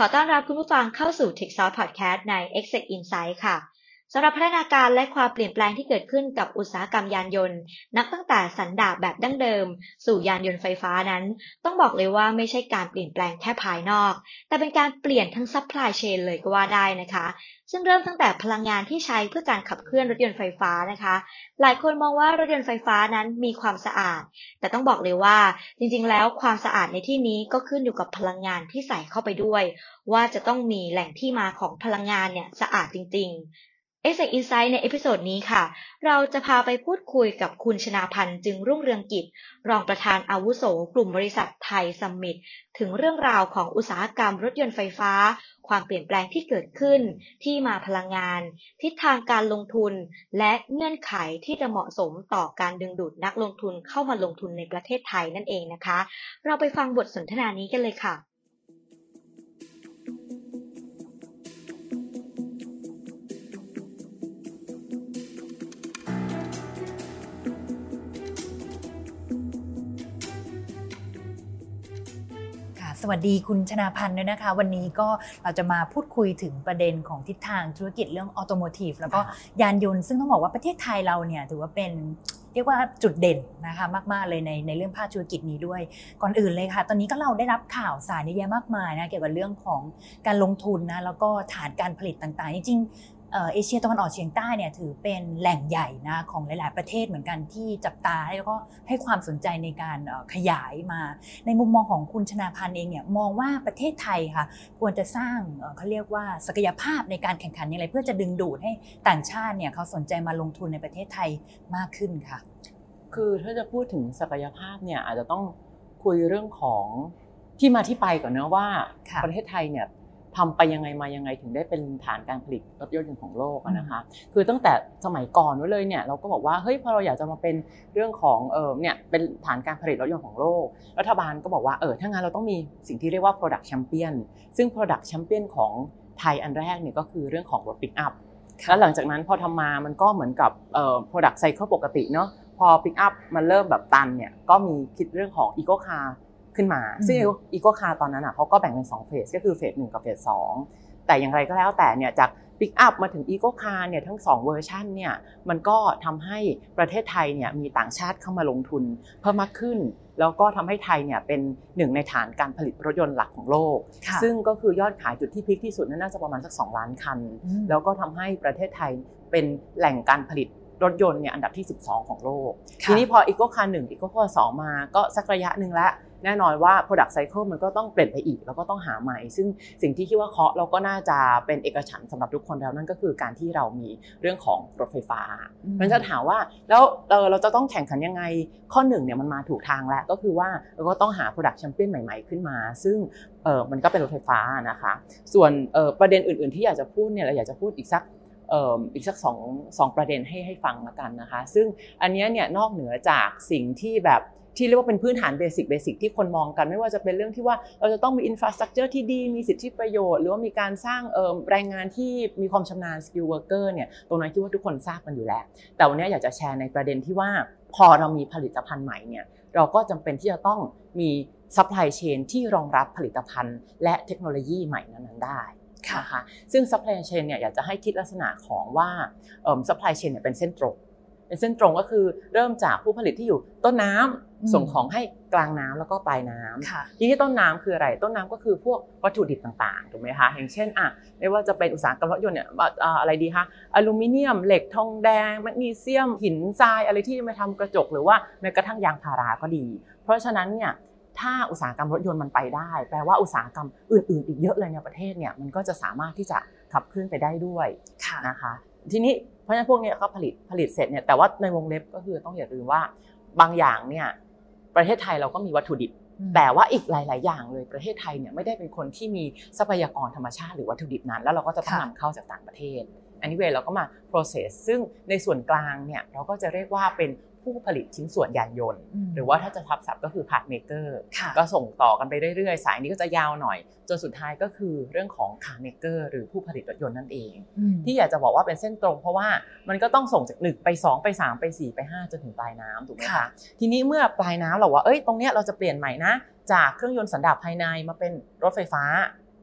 ขอต้อนรับคุณผู้ฟังเข้าสู่ Techsauce Podcast ใน Exec Insight ค่ะ สำหรับพัฒนาการและความเปลี่ยนแปลงที่เกิดขึ้นกับอุตสาหกรรมยานยนต์ นับตั้งแต่สันดาปแบบดั้งเดิม สู่ยานยนต์ไฟฟ้านั้น ต้องบอกเลยว่าไม่ใช่การเปลี่ยนแปลงแค่ภายนอก แต่เป็นการเปลี่ยนทั้ง supply chain เลยก็ว่าได้นะคะ ซึ่งเริ่มตั้งแต่พลังงานที่ใช้เพื่อการขับเคลื่อนรถยนต์ไฟฟ้านะคะ หลายคนมองว่ารถยนต์ไฟฟ้านั้นมีความสะอาด แต่ต้องบอกเลยว่า จริงๆ แล้วความสะอาดในที่นี้ก็ขึ้นอยู่กับพลังงานที่ใส่เข้าไปด้วย ว่าจะต้องมีแหล่งที่มาของพลังงานเนี่ยสะอาดจริง ๆ e x e c Insight ใน episode นี้ค่ะ เราจะพาไปพูดคุยกับคุณชนาพรรณจึงรุ่งเรืองกิจ รองประธานอาวุโสกลุ่มบริษัทไทยซัมมิตถึงเรื่องราวของอุตสาหกรรมรถยนต์ไฟฟ้า ความเปลี่ยนแปลงที่เกิดขึ้น ที่มาพลังงาน ทิศทางการลงทุน และเงื่อนไขที่จะเหมาะสมต่อการดึงดูดนักลงทุนเข้ามาลงทุนในประเทศไทยนั่นเองนะคะ เราไปฟังบทสนทนานี้กันเลยค่ะ สวัสดีคุณชนาพันธ์ด้วยนะคะ วันนี้ก็เราจะมาพูดคุยถึงประเด็นของทิศทางธุรกิจเรื่องออโตโมทีฟแล้วก็ยานยนต์ซึ่งต้องบอกว่าประเทศไทยเราเนี่ยถือว่าเป็นเรียกว่าจุดเด่นนะคะมาก ๆ เลยในในเรื่องภาคธุรกิจนี้ด้วย ก่อนอื่นเลยค่ะ ตอนนี้ก็เราได้รับข่าวสารเยอะแยะมากมายนะเกี่ยวกับเรื่องของการลงทุนนะแล้วก็ฐานการผลิตต่างๆ จริง เอเชียตะวันออกเฉียงใต้เนี่ยถือเป็นแหล่งใหญ่นะของหลาย ๆ ประเทศเหมือนกันที่จับตาแล้วก็ให้ความสนใจในการขยายมา ในมุมมองของคุณชนาพันธ์เองเนี่ยมองว่าประเทศไทยค่ะควรจะสร้างเขาเรียกว่าศักยภาพในการแข่งขันอย่างไร เพื่อจะดึงดูดให้ต่างชาติเนี่ยเขาสนใจมาลงทุนในประเทศไทยมากขึ้นค่ะ คือถ้าจะพูดถึงศักยภาพเนี่ยอาจจะต้องคุยเรื่องของที่มาที่ไปก่อนนะว่าประเทศไทยเนี่ย ทำไปยังไงมายังไงถึงได้เป็นฐานการผลิตรถยนต์ของโลกนะคะคือตั้งแต่สมัยก่อนนู้เลยเนี่ยเราก็บอกว่าเฮ้ยพอเราอยากจะมาเป็นเรื่องของเออเนี่ยเป็นฐานการผลิตรถยนต์ของโลก รัฐบาลก็บอกว่าเออถ้างั้นเราต้องมีสิ่งที่เรียกว่า product champion ซึ่ง product champion ของไทยอันแรกเนี่ยก็คือเรื่องของรถปิกอัพแล้วหลังจากนั้นพอทำมามันก็เหมือนกับเอ่อ product cycle ปกติเนาะพอปิกอัพมันเริ่มแบบตันเนี่ยก็มีคิดเรื่องของ eco car ขึ้นมา ซึ่ง eco car ตอนนั้นอะเขาก็แบ่งเป็น2 phase ก็คือ phase หนึ่งกับ phase สองแต่อย่างไรก็แล้วแต่เนี่ยจากปิกอัพมาถึง eco car เนี่ยทั้ง 2 เวอร์ชันเนี่ยมันก็ทำให้ประเทศไทยเนี่ยมีต่างชาติเข้ามาลงทุนเพิ่มมากขึ้น แล้วก็ทำให้ไทยเนี่ยเป็นหนึ่งในฐานการผลิตรถยนต์หลักของโลก ซึ่งก็คือยอดขายจุดที่ peak ที่สุดน่าจะประมาณสัก 2 ล้านคัน แล้วก็ทำให้ประเทศไทยเป็นแหล่งการผลิตรถยนต์เนี่ยอันดับที่ 12 ของโลก ทีนี้พอ eco car หนึ่ง eco car สองมาก็สักระยะหนึ่งแล้ว แน่นอนว่า product cycle มันก็ต้องเปลี่ยนไปอีก แล้วก็ต้องหาใหม่ ซึ่งสิ่งที่คิดว่าเคาะเราก็น่าจะเป็นเอกฉันท์สำหรับทุกคนแล้วนั่นก็คือการที่เรามีเรื่องของรถไฟฟ้ามันจะถามว่าแล้วเราจะต้องแข่งขันยังไงข้อหนึ่งเนี่ยมันมาถูกทางแล้วก็คือว่าเราก็ต้องหา product champion ใหม่ ๆ ขึ้นมา ซึ่งเออมันก็เป็นรถไฟฟ้านะคะ ส่วนประเด็นอื่น ๆ ที่อยากจะพูดเนี่ยเราอยากจะพูดอีกสักอีกสักสองสองประเด็นให้ให้ฟังละกันนะคะ ซึ่งอันนี้เนี่ยนอกเหนือจากสิ่งที่แบบ ที่เรียกว่าเป็นพื้นฐาน basic basic ที่คนมองกัน ไม่ว่าจะเป็นเรื่องที่ว่าเราจะต้องมี infrastructure ที่ดีมีสิทธิประโยชน์ หรือว่ามีการสร้างแรงงานที่มีความชำนาญ skilled worker เนี่ยตรงนั้นคิดว่าทุกคนทราบกันอยู่แล้ว แต่วันนี้อยากจะแชร์ในประเด็นที่ว่าพอเรามีผลิตภัณฑ์ใหม่เนี่ยเราก็จำเป็นที่จะต้องมี supply chain ที่รองรับผลิตภัณฑ์ และเทคโนโลยีใหม่นั้นๆได้นะคะซึ่ง supply chain เนี่ยอยากจะให้คิดลักษณะของว่า supply chain เนี่ยเป็นเส้นตรง เป็นเส้นตรงก็คือเริ่มจากผู้ผลิตที่อยู่ต้นน้ำส่งของให้กลางน้ำแล้วก็ปลายน้ำที่ที่ต้นน้ำคืออะไร ต้นน้ำก็คือพวกวัตถุดิบต่างๆ ถูกไหมคะ อย่างเช่นอะไม่ว่าจะเป็นอุตสาหกรรมรถยนต์เนี่ยอะไรดีคะ อลูมิเนียม เหล็ก ทองแดง แมกนีเซียม หินทราย อะไรที่มาทำกระจก หรือว่าแม้กระทั่งยางพาราก็ดี เพราะฉะนั้นเนี่ย ถ้าอุตสาหกรรมรถยนต์มันไปได้ แปลว่าอุตสาหกรรมอื่น ๆ อีกเยอะเลยในประเทศเนี่ย มันก็จะสามารถที่จะขับเคลื่อนไปได้ด้วยนะคะ ทีนี้เพราะฉะนั้นพวกนี้ก็ผลิตผลิตเสร็จเนี่ยแต่ว่าในวงเล็บก็คือต้องอย่าลืมว่าบางอย่างเนี่ยประเทศไทยเราก็มีวัตถุดิบ แต่ว่าอีกหลาย ๆ อย่างเลยประเทศไทยเนี่ยไม่ได้เป็นคนที่มีทรัพยากรธรรมชาติหรือวัตถุดิบนั้น แล้วเราก็จะต้องนำเข้าจากต่างประเทศอันนี้เวเราก็มา process ซึ่งในส่วนกลางเนี่ยเราก็จะเรียกว่าเป็นผู้ผลิตชิ้นส่วนยานยนต์ หรือว่าถ้าจะทับศัพท์ก็คือ part maker ก็ส่งต่อกันไปเรื่อยๆ สายนี้ก็จะยาวหน่อย จนสุดท้ายก็คือเรื่องของ car maker หรือผู้ผลิตรถยนต์นั่นเอง ที่อยากจะบอกว่าเป็นเส้นตรง เพราะว่ามันก็ต้องส่งจาก1ไป 2 ไป 3 ไป 4 ไป 5 จนถึงปลายน้ำถูกไหมคะทีนี้เมื่อปลายน้ำเราว่าเอ้ยตรงเนี้ยเราจะเปลี่ยนใหม่นะจากเครื่องยนต์สันดาปภายในมาเป็นรถไฟฟ้า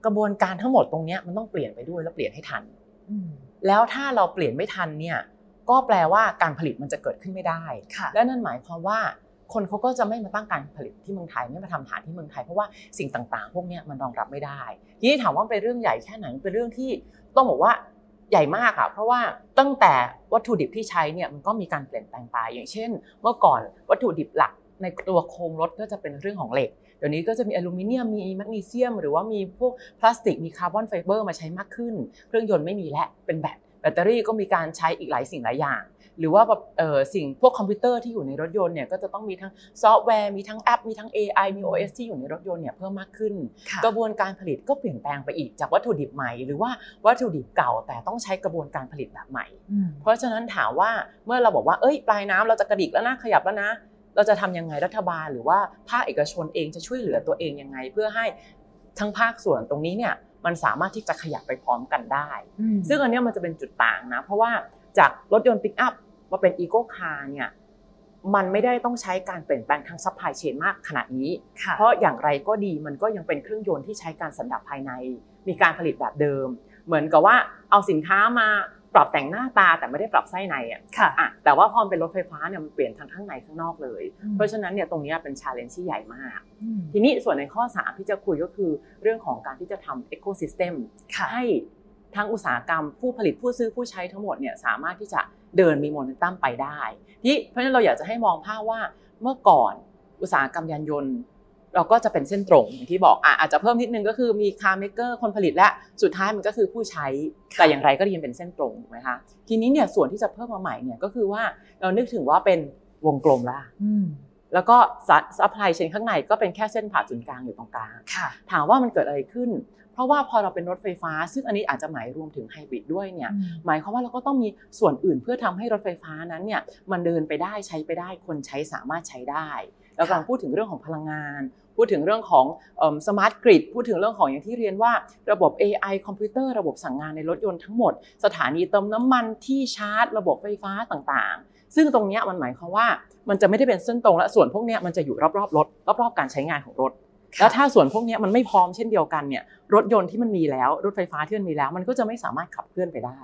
กระบวนการทั้งหมดตรงเนี้ยมันต้องเปลี่ยนไปด้วยแล้วเปลี่ยนให้ทันแล้วถ้าเราเปลี่ยนไม่ทันเนี่ย ก็แปลว่าการผลิตมันจะเกิดขึ้นไม่ได้ และนั่นหมายความว่าคนเขาก็จะไม่มาตั้งการผลิตที่เมืองไทยไม่มาทำฐานที่เมืองไทยเพราะว่าสิ่งต่างๆ พวกนี้มันรองรับไม่ได้ ทีนี้ถามว่าเป็นเรื่องใหญ่แค่ไหนเป็นเรื่องที่ต้องบอกว่าใหญ่มากค่ะเพราะว่าตั้งแต่วัตถุดิบที่ใช้เนี่ยมันก็มีการเปลี่ยนแปลงไปอย่างเช่น เมื่อก่อนวัตถุดิบหลักในตัวโครงรถก็จะเป็นเรื่องของเหล็ก เดี๋ยวนี้ก็จะมีอลูมิเนียม มีแมกนีเซียม หรือว่ามีพวกพลาสติก มีคาร์บอนไฟเบอร์มาใช้มากขึ้น เครื่องยนต์ไม่มีละ เป็นแบตแบ ตเตอรี่ก็มีการใช้อีกหลายสิ่งหลายอย่าง หรือว่าแบบสิ่งพวกคอมพิวเตอร์ที่อยู่ในรถยนต์เนี่ยก็จะต้องมีทั้งซอฟต์แวร์มีทั้งแอป มีทั้ง AI มี OS ที่อยู่ในรถยนต์เนี่ยเพิ่มมากขึ้น กระบวนการผลิตก็เปลี่ยนแปลงไปอีกจากวัตถุดิบใหม่ หรือว่าวัตถุดิบเก่าแต่ต้องใช้กระบวนการผลิตแบบใหม่ เพราะฉะนั้นถามว่าเมื่อเราบอกว่าเอ้ยปลายน้ำเราจะกระดิกแล้วนะขยับแล้วนะเราจะทำยังไงรัฐบาลหรือว่าภาคเอกชนเองจะช่วยเหลือตัวเองยังไง เพื่อให้ทั้งภาคส่วนตรงนี้เนี่ย มันสามารถที่จะขยับไปพร้อมกันได้ ซึ่งอันนี้มันจะเป็นจุดต่างนะ เพราะว่าจากรถยนต์ปิกอัพมาเป็น eco car เนี่ยมันไม่ได้ต้องใช้การเปลี่ยนแปลงทาง supply chain มากขนาดนี้ เพราะอย่างไรก็ดีมันก็ยังเป็นเครื่องยนต์ที่ใช้การสันดาปภายใน มีการผลิตแบบเดิม เหมือนกับว่าเอาสินค้ามา ปรับแต่งหน้าตาแต่ไม่ได้ปรับไส้ในอะค่ะแต่ว่าพอเป็นรถไฟฟ้าเนี่ยมันเปลี่ยนทั้งข้างในข้างนอกเลย เพราะฉะนั้นเนี่ยตรงนี้เป็น challenge ที่ใหญ่มาก ทีนี้ส่วนในข้อ 3 ที่จะคุยก็คือเรื่องของการที่จะทำ ecosystem ให้ทั้งอุตสาหกรรมผู้ผลิตผู้ซื้อผู้ใช้ทั้งหมดเนี่ยสามารถที่จะเดินมีโมเมนตัมไปได้ที่เพราะฉะนั้นเราอยากจะให้มองภาพว่าเมื่อก่อนอุตสาหกรรมยานยนต์ เราก็จะเป็นเส้นตรงอย่างที่บอกอาจจะเพิ่มนิดนึงก็คือมี car maker คนผลิตและสุดท้ายมันก็คือผู้ใช้แต่อย่างไรก็ยังเป็นเส้นตรงถูกไหมคะทีนี้เนี่ยส่วนที่จะเพิ่มมาใหม่เนี่ยก็คือว่าเรานึกถึงว่าเป็นวงกลมละแล้วก็ supply chain ข้างในก็เป็นแค่เส้นผ่าศูนย์กลางอยู่ตรงกลางถามว่ามันเกิดอะไรขึ้น เพราะว่าพอเราเป็นรถไฟฟ้า ซึ่งอันนี้อาจจะหมายรวมถึงไฮบริดด้วยเนี่ยหมายความว่าเราก็ต้องมีส่วนอื่นเพื่อทำให้รถไฟฟ้านั้นเนี่ยมันเดินไปได้ใช้ไปได้คนใช้สามารถใช้ได้แล้วกำลังพูดถึงเรื่องของพลังงาน พูดถึงเรื่องของ smart grid พูดถึงเรื่องของอย่างที่เรียนว่าระบบ AI คอมพิวเตอร์ระบบสั่งงานในรถยนต์ทั้งหมด สถานีเติมน้ำมันที่ชาร์จ ระบบไฟฟ้าต่างๆ ซึ่งตรงนี้มันหมายความว่ามันจะไม่ได้เป็นเส้นตรงและส่วนพวกนี้มันจะอยู่รอบๆรถรอบๆการใช้งานของรถแล้วถ้าส่วนพวกนี้มันไม่พร้อมเช่นเดียวกันเนี่ยรถยนต์ที่มันมีแล้วรถไฟฟ้าที่มันมีแล้ว มันก็จะไม่สามารถขับเคลื่อนไปได้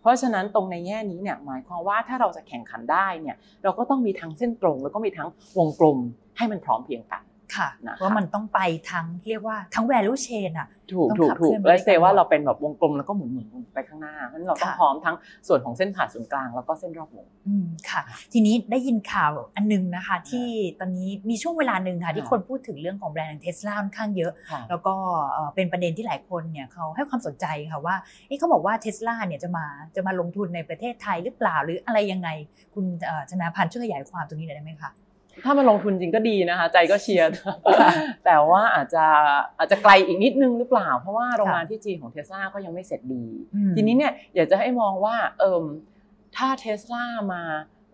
เพราะฉะนั้นตรงในแง่นี้เนี่ยหมายความว่าถ้าเราจะแข่งขันได้เนี่ยเราก็ต้องมีทั้งเส้นตรง แล้วก็มีทั้งวงกลมให้มันพร้อมเพียงกัน ค่ะว่ามันต้องไปทั้งเรียกว่าทั้ง value chain อะถูกถูกถูกแล้วเซว่าเราเป็นแบบวงกลมแล้วก็หมุนหมุนไปข้างหน้าเพราะฉะนั้นเราต้องพร้อมทั้งส่วนของเส้นผ่านศูนย์กลางแล้วก็เส้นรอบวงค่ะ ทีนี้ได้ยินข่าวอันนึงนะคะ ที่ตอนนี้มีช่วงเวลาหนึ่งค่ะ ที่คนพูดถึงเรื่องของแบรนด์เทสลาค่อนข้างเยอะ แล้วก็เป็นประเด็นที่หลายคนเนี่ยเขาให้ความสนใจค่ะว่าเขาบอกว่าเทสลาเนี่ยจะมาจะมาลงทุนในประเทศไทยหรือเปล่าหรืออะไรยังไงคุณชนะพันธ์ช่วยขยายความตรงนี้หน่อยได้ไหมคะ ถ้ามันลงทุนจริงก็ดีนะคะ ใจก็เชียร์แต่ว่าอาจจะอาจจะไกลอีกนิดนึงหรือเปล่า เพราะว่าโรงงานที่จีนของเทสลาก็ยังไม่เสร็จดี ทีนี้เนี่ยอยากจะให้มองว่าเอิมถ้าเทสลามา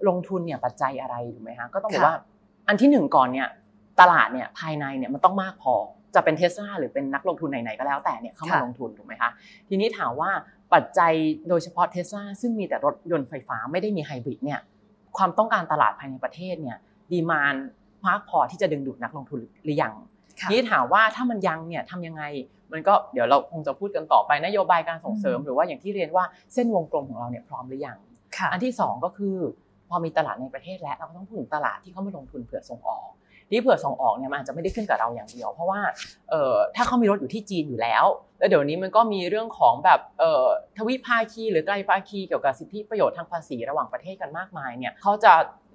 ลงทุนเนี่ยปัจจัยอะไรถูกไหมคะก็ต้องบอกว่าอันที่หนึ่งก่อนเนี่ยตลาดเนี่ยภายในเนี่ยมันต้องมากพอจะเป็นเทสลาหรือเป็นนักลงทุนไหนๆก็แล้วแต่เนี่ยเข้ามาลงทุนถูกไหมคะทีนี้ถามว่าปัจจัยโดยเฉพาะเทสลาซึ่งมีแต่รถยนต์ไฟฟ้าไม่ได้มีไฮบริดเนี่ยความต้องการตลาดภายในประเทศเนี่ย ดีมานมากพอที่จะดึงดูดนักลงทุนหรือยังนี่ถามว่าถ้ามันยังเนี่ยทำยังไง มันก็เดี๋ยวเราคงจะพูดกันต่อไปนโยบายการส่งเสริม หรือว่าอย่างที่เรียนว่าเส้นวงกลมของเราเนี่ยพร้อมหรือยังอันที่ 2 ก็คือพอมีตลาดในประเทศแล้วเราก็ต้องพูดถึงตลาดที่เขามาลงทุนเผื่อส่งออก ที่เผื่อส่งออกเนี่ยมันอาจจะไม่ได้ขึ้นกับเราอย่างเดียว เพราะว่าเอ่อถ้าเขามีรถอยู่ที่จีนอยู่แล้ว แล้วเดี๋ยวนี้มันก็มีเรื่องของแบบเอ่อทวิภาคี หรือไกลภาคีเกี่ยวกับสิทธิประโยชน์ทางภาษีระหว่างประเทศกันมากมายเนี่ยเขาจะ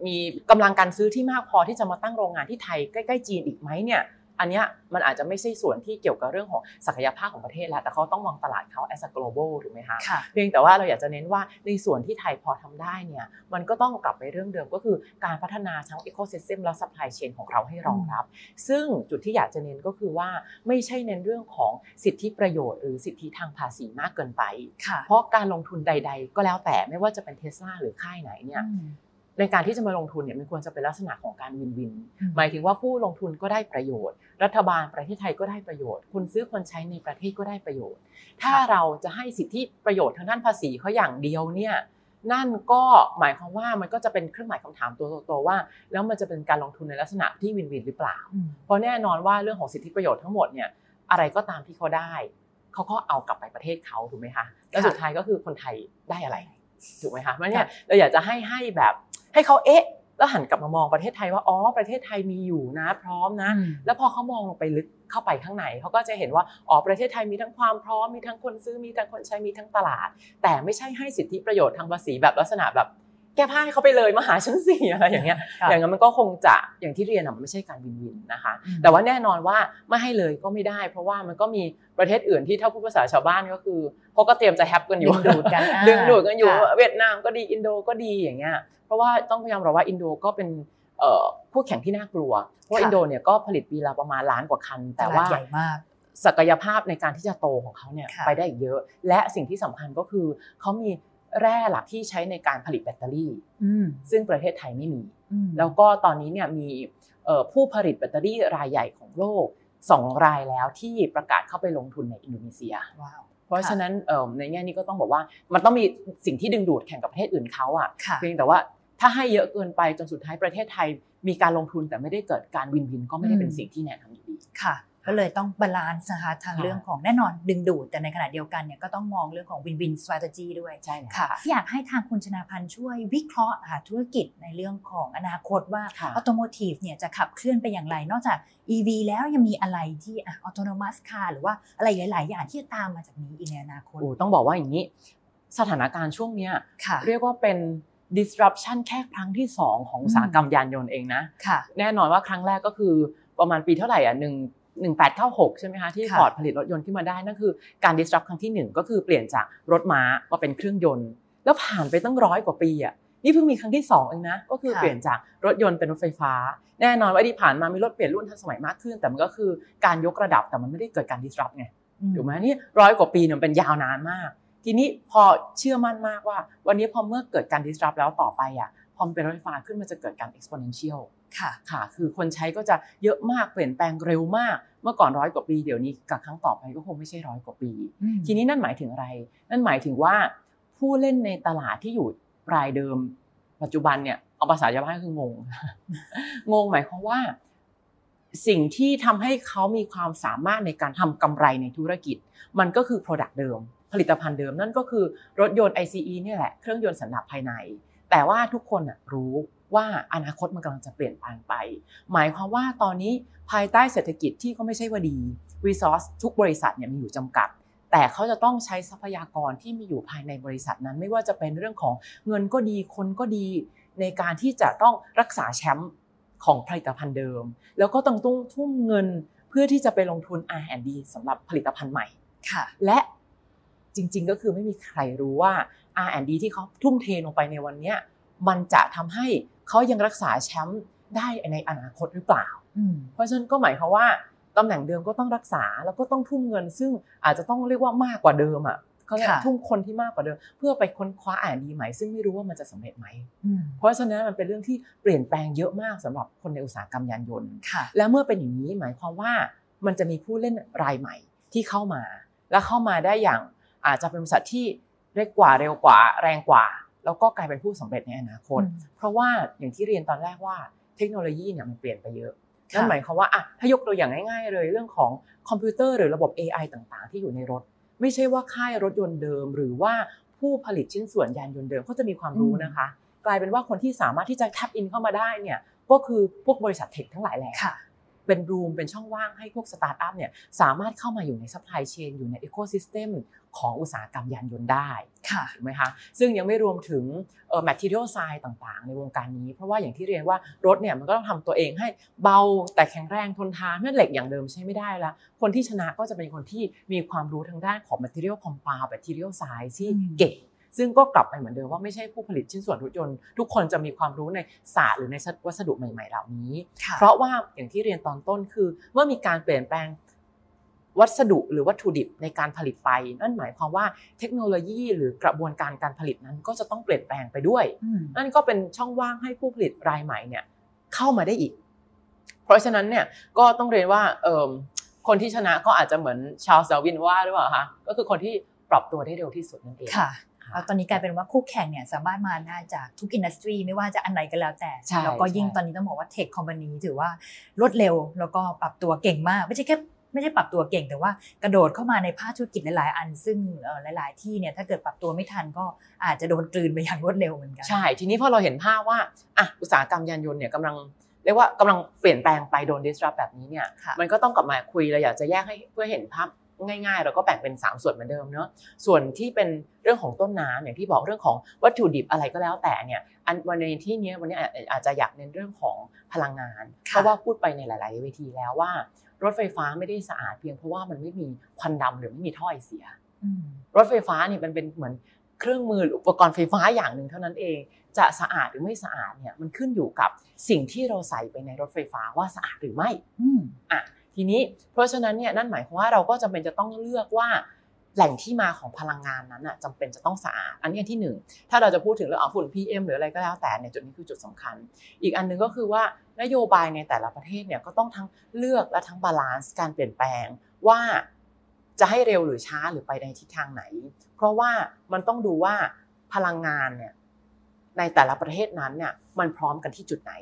มีกำลังการซื้อที่มากพอที่จะมาตั้งโรงงานที่ไทยใกล้ ๆ จีนอีกไหมเนี่ย อันเนี้ยมันอาจจะไม่ใช่ส่วนที่เกี่ยวกับเรื่องของศักยภาพของประเทศแล้วแต่เขาต้องมองตลาดเขา as a global ถูกไหมคะค่ะเพียงแต่ว่าเราอยากจะเน้นว่าในส่วนที่ไทยพอทำได้เนี่ยมันก็ต้องกลับไปเรื่องเดิมก็คือการพัฒนาทั้ง ecosystem และ supply chain ของเราให้รองรับ ซึ่งจุดที่อยากจะเน้นก็คือว่าไม่ใช่เน้นเรื่องของสิทธิประโยชน์ หรือสิทธิทางภาษีมากเกินไปค่ะเพราะการลงทุนใด ๆ ก็แล้วแต่ไม่ว่าจะเป็นเทสลาหรือค่ายไหนเนี่ยอืม ในการที่จะมาลงทุนเนี่ยมันควรจะเป็นลักษณะของการวินวินอืมหมายถึงว่าผู้ลงทุนก็ได้ประโยชน์ รัฐบาลประเทศไทยก็ได้ประโยชน์ คนซื้อคนใช้ในประเทศก็ได้ประโยชน์ ถ้าเราจะให้สิทธิประโยชน์ทางด้านภาษีเขาอย่างเดียวเนี่ยนั่นก็หมายความว่ามันก็จะเป็นเครื่องหมายคำถามตัวโตๆว่า แล้วมันจะเป็นการลงทุนในลักษณะที่วินวินหรือเปล่าอืมเพราะแน่นอนว่าเรื่องของสิทธิประโยชน์ทั้งหมดเนี่ยอะไรก็ตามที่เขาได้ เขาก็เอากลับไปประเทศเขาถูกไหมคะแล้วสุดท้ายก็คือคนไทยได้อะไร ถูกไหมคะเพราะเนี่ยเราอยากจะให้ให้แบบให้เขาเอ๊ะ แล้วหันกลับมามองประเทศไทยว่าอ๋อประเทศไทยมีอยู่นะ พร้อมนะอืมแล้วพอเขามองลงไปลึกเข้าไปข้างในเขาก็จะเห็นว่าอ๋อประเทศไทยมีทั้งความพร้อมมีทั้งคนซื้อมีทั้งคนใช้มีทั้งตลาด แต่ไม่ใช่ให้สิทธิประโยชน์ทางภาษีแบบลักษณะแบบ แก้ผ้าให้เขาไปเลยมาหาฉันสิอะไรอย่างเงี้ยค่ะอย่างนั้นมันก็คงจะอย่างที่เรียนอะมันไม่ใช่การวินวินนะคะอืมแต่ว่าแน่นอนว่าไม่ให้เลยก็ไม่ได้ เพราะว่ามันก็มีประเทศอื่นที่ถ้าพูดภาษาชาวบ้านก็คือเขาก็เตรียมจะแฮปกันอยู่ดึงดูดกันอ่าดึงดูดกันอยู่ค่ะเวียดนามก็ดีอินโดก็ดีอย่างเงี้ย เพราะว่าต้องพยายามบอกว่าอินโดก็เป็นเอ่อผู้แข่งที่น่ากลัว เพราะว่าค่ะอินโดเนี่ยก็ผลิตปีละประมาณล้านกว่าคัน แต่ตลาว่าดใหญ่มากศักยภาพในการที่จะโตของเขาเนี่ยค่ะไปได้อีกเยอะ และสิ่งที่สำคัญก็คือเขามี แร่หลักที่ใช้ในการผลิตแบตเตอรี่อืมซึ่งประเทศไทยไม่มีอืมแล้วก็ตอนนี้เนี่ยมีเอ่อผู้ผลิตแบตเตอรี่รายใหญ่ของโลกสองรายแล้วที่ประกาศเข้าไปลงทุนในอินโดนีเซียว้าวเพราะฉะนั้นเอ่อในแง่นี้ก็ต้องบอกว่ามันต้องมีสิ่งที่ดึงดูดแข่งกับประเทศอื่นเขาอะค่ะเพียงแต่ว่าถ้าให้เยอะเกินไปจนสุดท้ายประเทศไทย มีการลงทุนแต่ไม่ได้เกิดการ win-win ก็ไม่ได้เป็นอืมสิ่งที่แนะนำอยู่ดีค่ะ ก็เลยต้อง balance นะคะทางค่ะเรื่องของแน่นอนดึงดูด แต่ในขณะเดียวกันเนี่ยก็ต้องมองเรื่องของวินวิน strategy ด้วยใช่แล้วค่ะ อยากให้ทางคุณชนาพันธ์ช่วยวิเคราะห์หาธุรกิจในเรื่องของอนาคตว่าค่ะ automotive เนี่ยจะขับเคลื่อนไปอย่างไร นอกจาก EV แล้วยังมีอะไรที่อะ autonomous car หรือว่าอะไรหลาย ๆ อย่างที่จะตามมาจากนี้อีกในอนาคตโอ้ต้องบอกว่าอย่างนี้ สถานการณ์ช่วงเนี้ยค่ะเรียกว่าเป็น disruption แค่ครั้งที่ 2 ของอุตสาหกรรมยานยนต์เองนะค่ะแน่นอนว่าครั้งแรกก็คือประมาณปีเท่าไหร่อะหนึ่ง หนึ่งแปดเก้าหกใช่ไหมคะที่ค่ะฟอร์ดผลิตรถยนต์ขึ้นมาได้นั่นคือการ disrupt ครั้งที่หนึ่งก็คือเปลี่ยนจากรถม้ามาเป็นเครื่องยนต์ แล้วผ่านไปตั้งร้อยกว่าปีอะนี่เพิ่งมีครั้งที่สองเองนะก็คือค่ะเปลี่ยนจากรถยนต์เป็นรถไฟฟ้า แน่นอนว่าที่ผ่านมามีรถเปลี่ยนรุ่นทันสมัยมากขึ้น แต่มันก็คือการยกระดับแต่มันไม่ได้เกิดการ disrupt ไงอืมถูกไหมนี่ร้อยกว่าปีเนี่ยมันเป็นยาวนานมาก ทีนี้พอเชื่อมั่นมากว่า วันนี้พอเมื่อเกิดการ disrupt แล้วต่อไปอะ พอมันเป็นรถไฟฟ้าขึ้นมันจะเกิดการ exponential ค่ะค่ะ คือคนใช้ก็จะเยอะมากเปลี่ยนแปลงเร็วมาก เมื่อก่อนร้อยกว่าปี เดี๋ยวนี้กับครั้งต่อไปก็คงไม่ใช่ร้อยกว่าปีอืมทีนี้นั่นหมายถึงอะไร นั่นหมายถึงว่าผู้เล่นในตลาดที่อยู่รายเดิม ปัจจุบันเนี่ยเอาภาษาชาวบ้านคืองง งงหมายความว่า สิ่งที่ทำให้เขามีความสามารถในการทำกำไรในธุรกิจ มันก็คือ Product เดิม ผลิตภัณฑ์เดิมนั่นก็คือรถยนต์ ICE เนี่ยแหละเครื่องยนต์สันดาปภายใน แต่ว่าทุกคนน่ะรู้ว่าอนาคตมันกำลังจะเปลี่ยนแปลงไป หมายความว่าตอนนี้ภายใต้เศรษฐกิจที่ก็ไม่ใช่ว่าดี resource ทุกบริษัทเนี่ยมีอยู่จำกัด แต่เขาจะต้องใช้ทรัพยากรที่มีอยู่ภายในบริษัทนั้น ไม่ว่าจะเป็นเรื่องของเงินก็ดีคนก็ดี ในการที่จะต้องรักษาแชมป์ของผลิตภัณฑ์เดิม แล้วก็ต้องตุ้งทุ่มเงินเพื่อที่จะไปลงทุน R&D สำหรับผลิตภัณฑ์ใหม่ ค่ะ และจริงๆก็คือไม่มีใครรู้ว่า R&D ที่เขาทุ่มเทลงไปในวันเนี้ยมันจะทำให้เขายังรักษาแชมป์ได้ในอนาคตหรือเปล่าอืมเพราะฉะนั้นก็หมายความว่าตำแหน่งเดิมก็ต้องรักษาแล้วก็ต้องทุ่มเงิน ซึ่งอาจจะต้องเรียกว่ามากกว่าเดิมอะเขาเรียกค่ะทุ่มคนที่มากกว่าเดิม เพื่อไปค้นคว้าอ่านดีใหม่ ซึ่งไม่รู้ว่ามันจะสำเร็จไหมอืมเพราะฉะนั้นมันเป็นเรื่องที่เปลี่ยนแปลงเยอะมากสำหรับคนในอุตสาหกรรมยานยนต์ค่ะและเมื่อเป็นอย่างนี้หมายความว่ามันจะมีผู้เล่นรายใหม่ที่เข้ามา และเข้ามาได้อย่างอาจจะเป็นบริษัทที่ เล็กกว่าเร็วกว่าแรงกว่า แล้วก็กลายเป็นผู้สำเร็จในอนาคตอืมเพราะว่าอย่างที่เรียนตอนแรกว่าเทคโนโลยีเนี่ยมันเปลี่ยนไปเยอะค่ะนั่นหมายความว่าอะถ้ายกตัวอย่างง่ายๆเลยเรื่องของคอมพิวเตอร์หรือระบบ AI ต่างๆ ที่อยู่ในรถ ไม่ใช่ว่าค่ายรถยนต์เดิม หรือว่าผู้ผลิตชิ้นส่วนยานยนต์เดิมเขาจะมีความรู้นะคะ กลายเป็นว่าคนที่สามารถที่จะ tap in เข้ามาได้เนี่ยก็คือพวกบริษัท tech ทั้งหลายแหล่ค่ะ เป็น room เป็นช่องว่างให้พวกสตาร์ทอัพเนี่ยสามารถเข้ามาอยู่ใน supply chain อยู่ใน ecosystem ของอุตสาหกรรมยานยนต์ได้ค่ะถูกไหมคะซึ่งยังไม่รวมถึงเอ่อ material science ต่างๆ ในวงการนี้ เพราะว่าอย่างที่เรียนว่ารถเนี่ยมันก็ต้องทำตัวเองให้เบาแต่แข็งแรงทนทานนั่นเหล็กอย่างเดิมใช้ไม่ได้ละคนที่ชนะก็จะเป็นคนที่มีความรู้ทางด้านของ material compound material science ที่อืมเก่ง ซึ่งก็กลับไปเหมือนเดิมว่าไม่ใช่ผู้ผลิตชิ้นส่วนรถยนต์ทุกคนจะมีความรู้ในศาสตร์หรือในวัสดุใหม่ ๆ เหล่านี้ค่ะเพราะว่าอย่างที่เรียนตอนต้นคือ เมื่อมีการเปลี่ยนแปลงวัสดุหรือวัตถุดิบในการผลิตไป นั่นหมายความว่าเทคโนโลยีหรือกระบวนการการผลิตนั้นก็จะต้องเปลี่ยนแปลงไปด้วยอืมนั่นก็เป็นช่องว่างให้ผู้ผลิตรายใหม่เนี่ยเข้ามาได้อีก เพราะฉะนั้นเนี่ยก็ต้องเรียนว่าเออคนที่ชนะก็อาจจะเหมือนชาลส์ดาวินว่าหรือเปล่าคะก็คือคนที่ปรับตัวได้เร็วที่สุดนั่นเองค่ะค่ะเอา ตอนนี้กลายเป็นว่าคู่แข่งเนี่ยสามารถมาได้จากทุกอินดัสทรีไม่ว่าจะอันไหนก็แล้วแต่ใช่แล้วก็ยิ่งใช่ตอนนี้ต้องบอกว่าเทคคอมพานีถือว่ารวดเร็วแล้วก็ปรับตัวเก่งมากไม่ใช่แค่ไม่ใช่ปรับตัวเก่งแต่ว่ากระโดดเข้ามาในภาคธุรกิจหลาย ๆ อัน ซึ่งเอ่อหลาย ๆ ที่เนี่ยถ้าเกิดปรับตัวไม่ทันก็อาจจะโดนกลืนไปอย่างรวดเร็วเหมือนกันใช่ทีนี้พอเราเห็นภาพว่าอะอุตสาหกรรมยานยนต์เนี่ยกำลังเรียกว่ากำลังเปลี่ยนแปลงไปโดน disrupt แบบนี้เนี่ยค่ะมันก็ต้องกลับมาคุยเราอยากจะแยกให้เพื่อเห็นภาพ ง่ายๆ เราก็แบ่งเป็น 3 ส่วนเหมือนเดิมเนาะส่วนที่เป็นเรื่องของต้นน้ำอย่างที่บอกเรื่องของวัตถุดิบอะไรก็แล้วแต่เนี่ยอันวันในที่เนี้ยวันนี้อาจอาจจะอยากเน้นเรื่องของพลังงาน เพค่ะราะว่าพูดไปในหลาย ๆ เวทีแล้วว่า รถไฟฟ้าไม่ได้สะอาดเพียงเพราะว่ามันไม่มีควันดำหรือไม่มีท่อไอเสียอืมรถไฟฟ้าเนี่ยมันเป็นเหมือนเครื่องมือหรืออุปกรณ์ไฟฟ้าอย่างหนึ่งเท่านั้นเอง จะสะอาดหรือไม่สะอาดเนี่ยมันขึ้นอยู่กับสิ่งที่เราใส่ไปในรถไฟฟ้าว่าสะอาดหรือไม่อืม ทีนี้ เพราะฉะนั้นเนี่ยนั่นหมายความว่าเราก็จำเป็นจะต้องเลือกว่าแหล่งที่มาของพลังงานนั้นอะจำเป็นจะต้องสะอาด อันนี้อันที่หนึ่งถ้าเราจะพูดถึงเรื่องฝุ่น PM หรืออะไรก็แล้วแต่เนี่ยจุดนี้คือจุดสำคัญ อีกอันหนึงก็คือว่านโยบายในแต่ละประเทศเนี่ยก็ต้องทั้งเลือกและทั้ง balance การเปลี่ยนแปลงว่าจะให้เร็วหรือช้าหรือไปในทิศทางไหน เพราะว่ามันต้องดูว่าพลังงานเนี่ยในแต่ละประเทศนั้นเนี่ยมันพร้อมกันที่จุดไหน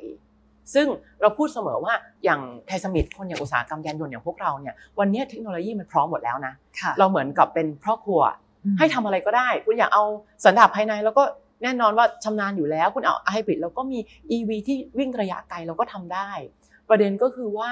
ซึ่งเราพูดเสมอว่าอย่างไทยซัมมิทคนอย่างอุตสาหกรรมยานยนต์อย่างพวกเราเนี่ยวันนี้เทคโนโลยีมันพร้อมหมดแล้วนะค่ะเราเหมือนกับเป็นครอบครัวอืมให้ทำอะไรก็ได้ คุณอยากเอาสันดาปภายในแล้วก็แน่นอนว่าชำนาญอยู่แล้ว คุณเอาไฮบริดแล้วก็มี EV ที่วิ่งระยะไกลเราก็ทำได้ ประเด็นก็คือว่า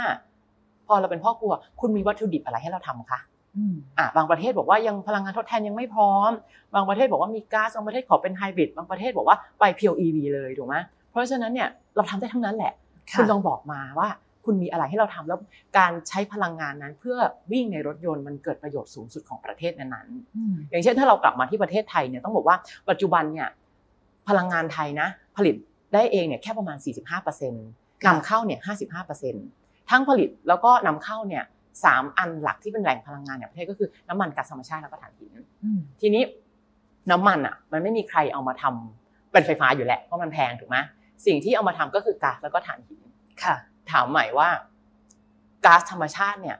พอเราเป็นพ่อครัว คุณมีวัตถุดิบอะไรให้เราทำคะอืมอะบางประเทศบอกว่ายังพลังงานทดแทนยังไม่พร้อม บางประเทศบอกว่ามีก๊าซบางประเทศขอเป็นไฮบริดบางประเทศบอกว่าไปเพียว EV เลยถูกไหมเพราะฉะนั้นเนี่ยเราทำได้ทั้งนั้นแหละ ค่ะคุณลองบอกมาว่า คุณมีอะไรให้เราทำแล้วการใช้พลังงานนั้น เพื่อวิ่งในรถยนต์มันเกิดประโยชน์สูงสุดของประเทศนั้นๆอืมอย่างเช่นถ้าเรากลับมาที่ประเทศไทยเนี่ยต้องบอกว่าปัจจุบันเนี่ยพลังงานไทยนะ ผลิตได้เองเนี่ยแค่ประมาณ 45%นำเข้าเนี่ย55%ทั้งผลิตแล้วก็นำเข้าเนี่ยสามอันหลักที่เป็นแหล่งพลังงานในประเทศก็คือน้ำมันก๊าซธรรมชาติแล้วก็ถ่านหินอืมทีนี้น้ำมันอะมันไม่มีใครเอามาทำเป็นไฟฟ้าอยู่แหละเพราะมันแพงถูกไหม สิ่งที่เอามาทำก็คือก๊าซแล้วก็ถ่านหินค่ะ ถามใหม่ว่าก๊าซธรรมชาติเนี่ย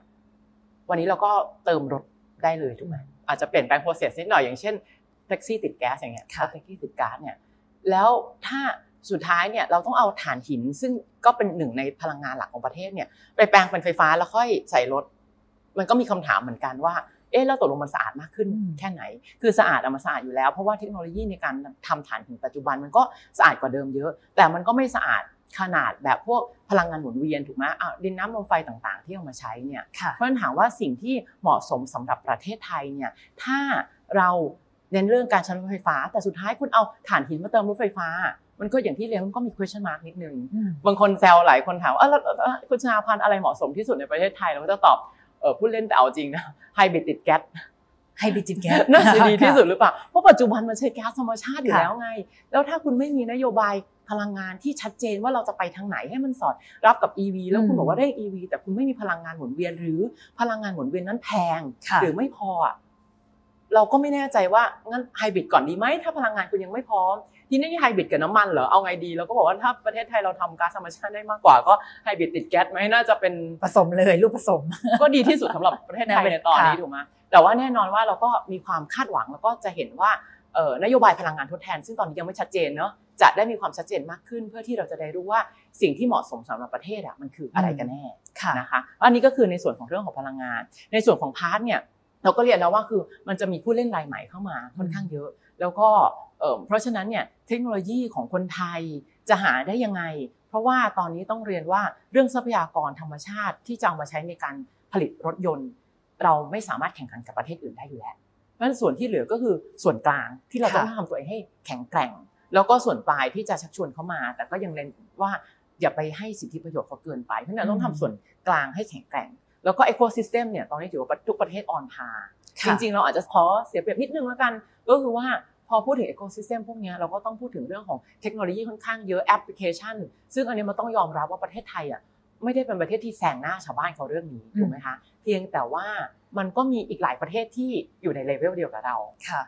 วันนี้เราก็เติมรถได้เลยถูกไหมอาจจะเปลี่ยนแปลงโปรเซสนิดหน่อยอย่างเช่นแท็กซี่ติดแก๊สอย่างเงี้ยค่ะแท็กซี่ติดก๊าซเนี่ยแล้วถ้าสุดท้ายเนี่ยเราต้องเอาถ่านหินซึ่งก็เป็นหนึ่งในพลังงานหลักของประเทศเนี่ยไปแปลงเป็นไฟฟ้าแล้วค่อยใส่รถ มันก็มีคำถามเหมือนกันว่า เอ๊ะแล้วตกลงมันสะอาดมากขึ้นอืมแค่ไหน คือสะอาดอะมันสะอาดอยู่แล้ว เพราะว่าเทคโนโลยีในการทำถ่านหินปัจจุบันมันก็สะอาดกว่าเดิมเยอะ แต่มันก็ไม่สะอาดขนาดแบบพวกพลังงานหมุนเวียนถูกไหมอะดินน้ำลมไฟต่างๆ ที่เอามาใช้เนี่ยค่ะเพราะฉะนั้นถามว่าสิ่งที่เหมาะสมสำหรับประเทศไทยเนี่ยถ้าเราเน้นเรื่องการใช้รถไฟฟ้า แต่สุดท้ายคุณเอาถ่านหินมาเติมรถไฟฟ้า มันก็อย่างที่เรียนมันก็มี question mark นิดนึงอืมบางคนแซวหลายคนถามว่าเออแล้วแล้วแล้วคุณชนาพันธ์อะไรเหมาะสมที่สุดในประเทศไทยเราก็จะตอบ เออพูดเล่นแต่เอาจริงนะไฮบริดติดแก๊สให้บิจินแก๊สน่าจะดีที่สุดหรือเปล่า เพราะปัจจุบันมันใช้แก๊สธรรมชาติอยู่ค่ะแล้วไง แล้วถ้าคุณไม่มีนโยบายพลังงานที่ชัดเจนว่าเราจะไปทางไหนให้มันสอดรับกับ EV แล้วคุณบอกว่าเร่ง EV แต่คุณไม่มีพลังงานหมุนเวียนหรือพลังงานหมุนเวียนนั้นแพงค่ะหรือไม่พออะ เราก็ไม่แน่ใจว่างั้นไฮบริดก่อนดีไหมถ้าพลังงานคุณยังไม่พร้อม ทีนี้ไฮบริดกับน้ำมันเหรอเอาไงดีเราก็บอกว่าถ้าประเทศไทยเราทำก๊าซธรรมชาติได้มากกว่าก็ไฮบริดติดแก๊สไหมน่าจะเป็นผสมเลยลูกผสม ก็ดีที่สุดสำหรับประเทศไทยในตอนนี้ค่ะถูกไหมแต่ว่าแน่นอนว่าเราก็มีความคาดหวังแล้วก็จะเห็นว่าเอ่อนโยบายพลังงานทดแทน ซึ่งตอนนี้ยังไม่ชัดเจนเนาะจะได้มีความชัดเจนมากขึ้น เพื่อที่เราจะได้รู้ว่าสิ่งที่เหมาะสมสำหรับประเทศอะมันคืออะไรกันแน่ค่ะนะคะอันนี้ก็คือในส่วนของเรื่องของพลังงาน ในส่วนของพาร์ทเนี่ย เราก็เรียนแล้วว่าคือมันจะมีผู้เล่นรายใหม่เข้ามาค่อนข้างเยอะ แล้วก็เพราะฉะนั้นเนี่ยเทคโนโลยีของคนไทยจะหาได้ยังไง เพราะว่าตอนนี้ต้องเรียนว่าเรื่องทรัพยากรธรรมชาติที่จะเอามาใช้ในการผลิตรถยนต์ เราไม่สามารถแข่งขันกับประเทศอื่นได้อยู่แล้วนั้นส่วนที่เหลือก็คือส่วนกลางที่เราต้องทำตัวเองให้แข็งแกร่ง แล้วก็ส่วนปลายที่จะชักชวนเขามา แต่ก็ยังเน้นว่าอย่าไปให้สิทธิประโยชน์เขาเกินไปเพราะฉะนั้นต้องทำส่วนกลางให้แข็งแกร่ง แล้วก็ ecosystem เนี่ยตอนนี้ถือว่าทุกประเทศออนทาจริงๆ เราอาจจะขอเสียเปรียบนิดนึงแล้วกัน ก็คือว่าพอพูดถึง ecosystem พวกนี้เราก็ต้องพูดถึงเรื่องของเทคโนโลยีค่อนข้างเยอะแอปพลิเคชัน ซึ่งอันนี้มันต้องยอมรับว่าประเทศไทยอะไม่ได้เป็นประเทศที่แซงหน้าชาวบ้านเขาเรื่องนี้ถูกไหมคะเพียงแต่ว่ามันก็มีอีกหลายประเทศที่อยู่ในเลเวลเดียวกับเราค่ะ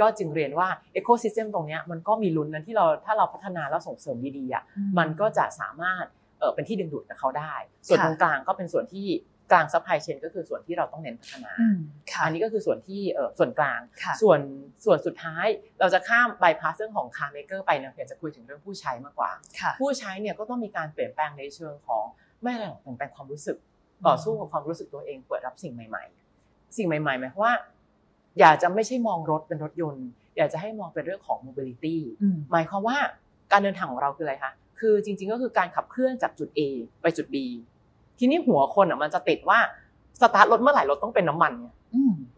ก็จึงเรียนว่า ecosystem ตรงนี้มันก็มีลุ้นนั้นที่เราถ้าเราพัฒนาแล้วส่งเสริมดีๆอะมันก็จะสามารถเออเป็นที่ดึงดูดกับเขาได้ ส่วนตรงกลางก็เป็นส่วนที่ กลาง supply chain ก็คือส่วนที่เราต้องเน้นพัฒนา อันนี้ก็คือส่วนที่เออส่วนกลาง ส่วนส่วนสุดท้ายเราจะข้ามบายพาสเรื่องของ car maker ไปเนี่ยอยากจะคุยถึงเรื่องผู้ใช้มากกว่า ผู้ใช้เนี่ยก็ต้องมีการเปลี่ยนแปลงในเชิงของไม่อะไรหรอกเปลี่ยนแปลงความรู้สึกต่อสู้กับความรู้สึกตัวเองเปิดรับสิ่งใหม่ๆ สิ่งใหม่ๆหมายความว่า อยากจะไม่ใช่มองรถเป็นรถยนต์ อยากจะให้มองเป็นเรื่องของ mobility หมายความว่าการเดินทางของเราคืออะไรคะคือจริงๆก็คือการขับเคลื่อนจากจุด A ไปจุด B ทีนี้หัวคนอะมันจะติดว่าสตาร์ทรถเมื่อไหร่รถต้องเป็นน้ำมันเนี่ย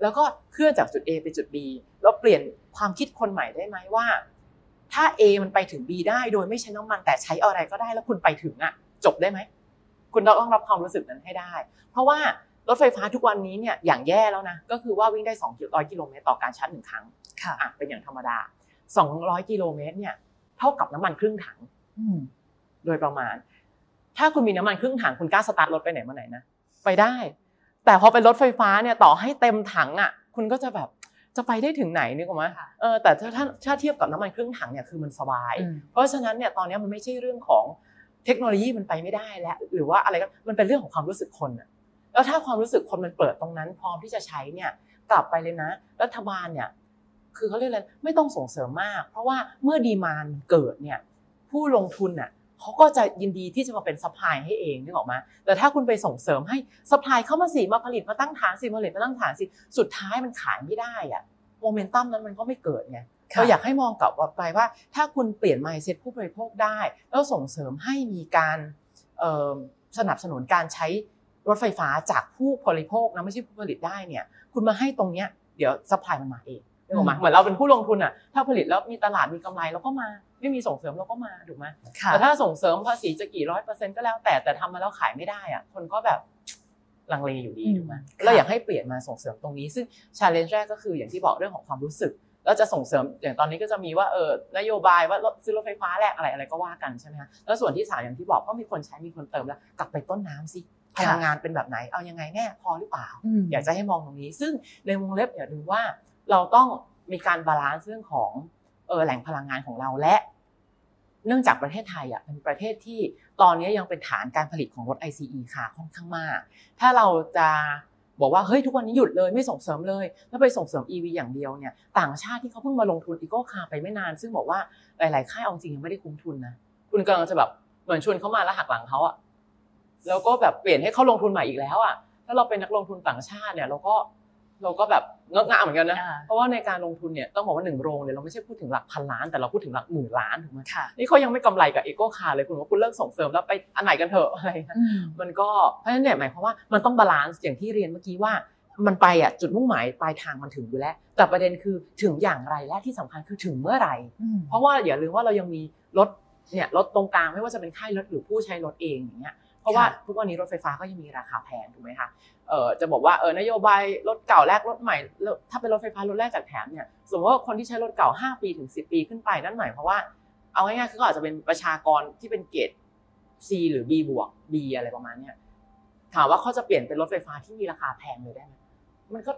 แล้วก็เคลื่อนจากจุด A ไปจุด B แล้วเปลี่ยนความคิดคนใหม่ได้ไหมว่า ถ้า A มันไปถึง B ได้โดยไม่ใช้น้ำมันแต่ใช้อะไรก็ได้แล้วคุณไปถึงอะ จบได้ไหมคุณต้องรับความรู้สึกนั้นให้ได้ เพราะว่ารถไฟฟ้าทุกวันนี้เนี่ยอย่างแย่แล้วนะก็คือว่าวิ่งได้200กิโลเมตรต่อการชาร์จหนึ่งครั้งค่ะอะเป็นอย่างธรรมดา 200กิโลเมตรเนี่ย เท่ากับน้ำมันครึ่งถังโดยประมาณ ถ้าคุณมีน้ำมันครึ่งถังคุณกล้าสตาร์ทรถไปไหนมาไหนนะไปได้ แต่พอเป็นรถไฟฟ้าเนี่ยต่อให้เต็มถังอะ คุณก็จะแบบจะไปได้ถึงไหนนึกออกไหมเออแต่ถ้าถ้าถ้าเทียบกับน้ำมันครึ่งถังเนี่ยคือมันสบาย เพราะฉะนั้นเนี่ยตอนนี้มันไม่ใช่เรื่องของเทคโนโลยีมันไปไม่ได้แล้ว หรือว่าอะไรก็มันเป็นเรื่องของความรู้สึกคนอะแล้วถ้าความรู้สึกคนมันเปิดตรงนั้น พร้อมที่จะใช้เนี่ยกลับไปเลยนะ รัฐบาลเนี่ยคือเขาเรียกอะไรไม่ต้องส่งเสริมมาก เพราะว่าเมื่อ demand เกิดเนี่ยผู้ลงทุนอะ เขาก็จะยินดีที่จะมาเป็น supply ให้เองนึกออกมะแต่ถ้าคุณไปส่งเสริมให้ supply เข้ามาสิมาผลิตมาตั้งฐานสิมาผลิตมาตั้งฐานสิสุดท้ายมันขายไม่ได้อะโมเมนตัมนั้นมันก็ไม่เกิดไงเราอยากให้มองกลับไปว่า ถ้าคุณเปลี่ยน mindset ผู้บริโภคได้ แล้วส่งเสริมให้มีการสนับสนุนการใช้รถไฟฟ้าจากผู้บริโภคนะไม่ใช่ผู้ผลิตได้เนี่ย คุณมาให้ตรงเนี้ยเดี๋ยว supply มันมาเองนึกออกมะเหมือนเราเป็นผู้ลงทุนอะถ้าผลิตแล้วมีตลาดมีกำไรเราก็มา ไม่มีส่งเสริมเราก็มาถูกไหมแต่ถ้าส่งเสริมภาษีจะกี่ร้อยเปอร์เซ็นต์ก็แล้วแต่แต่ทำมาแล้วขายไม่ได้อะคนก็แบบลังเลอยู่ดีถูกไหมเราอยากให้เปลี่ยนมาส่งเสริมตรงนี้ ซึ่ง challenge แรกก็คืออย่างที่บอกเรื่องของความรู้สึกแล้วจะส่งเสริมอย่างตอนนี้ก็จะมีว่าเออนโยบายว่ารถซื้อรถไฟฟ้าแลกอะไรอะไรก็ว่ากันใช่ไหมคะแล้วส่วนที่สามอย่างที่บอกก็มีคนใช้มีคนเติมแล้ว กลับไปต้นน้ำสิพลังงานเป็นแบบไหนเอายังไงแน่พอหรือเปล่า อยากจะให้มองตรงนี้ ซึ่งในวงเล็บอย่าลืมว่าเราต้องมีการ balance เรื่องของเออ แหล่งพลังงานของเราและเนื่องจากประเทศไทยอะเป็นประเทศที่ตอนนี้ยังเป็นฐานการผลิตของรถ ICE ค่ะค่อนข้างมาก ถ้าเราจะบอกว่าเฮ้ยทุกวันนี้หยุดเลยไม่ส่งเสริมเลย แล้วไปส่งเสริม EV อย่างเดียวเนี่ยต่างชาติที่เขาเพิ่งมาลงทุน Eco Car ไปไม่นาน ซึ่งบอกว่าหลาย ๆ ค่ายเอาจริงยังไม่ได้คุ้มทุนนะคุณกำลังจะแบบเหมือนชวนเขามาแล้วหักหลังเขาอะแล้วก็แบบเปลี่ยนให้เขาลงทุนใหม่อีกแล้วอะถ้าเราเป็นนักลงทุนต่างชาติเนี่ยเราก็เราก็แบบ เงอะงะเหมือนกันนะ เพราะว่าในการลงทุนเนี่ยต้องบอกว่าหนึ่งโรงเนี่ยเราไม่ใช่พูดถึงหลักพันล้านแต่เราพูดถึงหลักหมื่นล้านถูกไหมนี่เขายังไม่กำไรกับ Eco Car เลยคุณว่าคุณเลิกส่งเสริมแล้วไปอันไหนกันเถอะอะไรมันก็เพราะฉะนั้นเนี่ยหมายความว่ามันต้อง balance อย่างที่เรียนเมื่อกี้ว่ามันไปอะจุดมุ่งหมายปลายทางมันถึงอยู่แล้ว แต่ประเด็นคือถึงอย่างไรและที่สำคัญคือถึงเมื่อไหร่ เพราะว่าอย่าลืมว่าเรายังมีรถเนี่ยรถตรงกลางไม่ว่าจะเป็นค่ายรถหรือผู้ใช้รถเองอย่างเงี้ย เพราะว่าทุกวันนี้รถไฟฟ้าก็ยังมีราคาแพงถูกไหมคะเออจะบอกว่าเออนโยบายรถเก่าแลกรถใหม่ ถ้าเป็นรถไฟฟ้ารถแรกจากแถมเนี่ยสมมติว่าคนที่ใช้รถเก่า 5 ปีถึง 10 ปีขึ้นไปนั่นหมายเพราะว่าเอาง่ายๆคือก็อาจจะเป็นประชากรที่เป็นเกรด C หรือ B บวก B อะไรประมาณเนี้ยถามว่าเขาจะเปลี่ยนเป็นรถไฟฟ้าที่มีราคาแพงเลยได้ไหมมันก็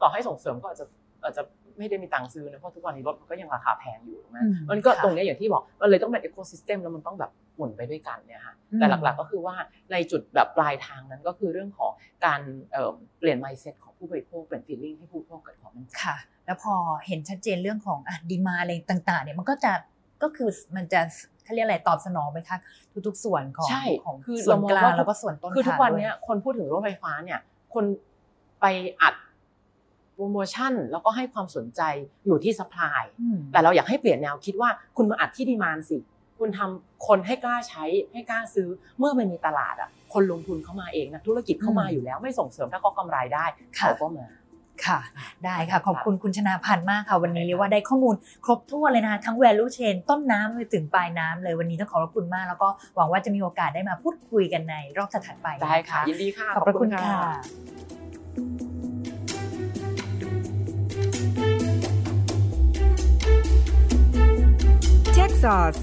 ต่อให้ส่งเสริมก็อาจจะอาจจะไม่ได้มีตังค์ซื้อนะเพราะทุกวันนี้รถมันก็ยังราคาแพงอยู่ถูกไหมมันก็ตรงนี้อย่างที่บอกมันเลยต้องเป็นอีโคซิสเต็มแล้วมันต้องแบบ หมุนไปด้วยกันเนี่ยค่ะแต่หลักๆก็คือว่าในจุดแบบปลายทางนั้นก็คือเรื่องของการเปลี่ยน mindset ของผู้บริโภคเปลี่ยน feeling ให้ผู้บริโภคเกิดความมั่นใจค่ะ แล้วพอเห็นชัดเจนเรื่องของอะดีมาอะไรต่างๆเนี่ยมันก็จะก็คือมันจะเขาเรียกอะไรตอบสนองไปค่ะทุกๆ ส่วนของของส่วนกลางแล้วก็ส่วนต้นคือทุกวันนี้คนพูดถึงรถไฟฟ้าเนี่ย คนไปอัดโปรโมชั่น แล้วก็ให้ความสนใจอยู่ที่สป라이แต่เราอยากให้เปลี่ยนแนวคิดว่าคุณมาอัดที่ดีมานสิ คุณทำคนให้กล้าใช้ให้กล้าซื้อเมื่อมันมีตลาดอะคนลงทุนเข้ามาเองนะธุรกิจเข้ามาอยู่แล้วไม่ส่งเสริมถ้าเขากำไรได้เขาก็มาค่ะได้ค่ะขอบคุณคุณชนาพันธ์มากค่ะ วันนี้เรียกว่าได้ข้อมูลครบถ้วนเลยนะคะทั้ง value chain ต้นน้ำไปถึงปลายน้ำเลยวันนี้ต้องขอบพระคุณมาก แล้วก็หวังว่าจะมีโอกาสได้มาพูดคุยกันในรอบถัดไปได้ค่ะยินดีค่ะขอบพระคุณค่ะ Tech Sauce,